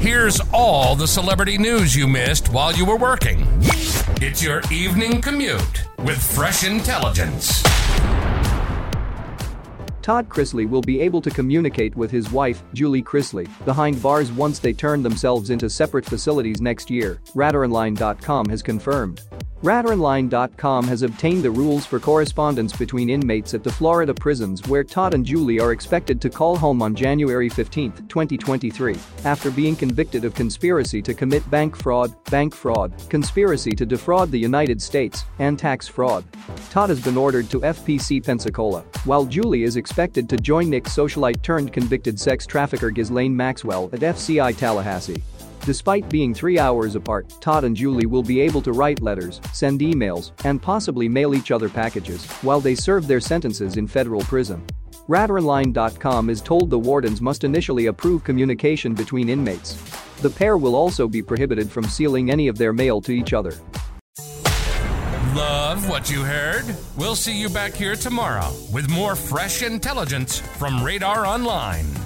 Here's all the celebrity news you missed while you were working. It's your evening commute with fresh intelligence. Todd Chrisley will be able to communicate with his wife, Julie Chrisley, behind bars once they turn themselves into separate facilities next year, RadarOnline.com has confirmed. RadarOnline.com has obtained the rules for correspondence between inmates at the Florida prisons where Todd and Julie are expected to call home on January 15, 2023, after being convicted of conspiracy to commit bank fraud, bank fraud, conspiracy to defraud the United States, and tax fraud. Todd has been ordered to FPC Pensacola, while Julie is expected to join Nick's socialite turned convicted sex trafficker Ghislaine Maxwell at FCI Tallahassee. Despite being three hours apart, Todd and Julie will be able to write letters, send emails, and possibly mail each other packages while they serve their sentences in federal prison. RadarOnline.com is told the wardens must initially approve communication between inmates. The pair will also be prohibited from sealing any of their mail to each other. Love what you heard? We'll see you back here tomorrow with more fresh intelligence from Radar Online.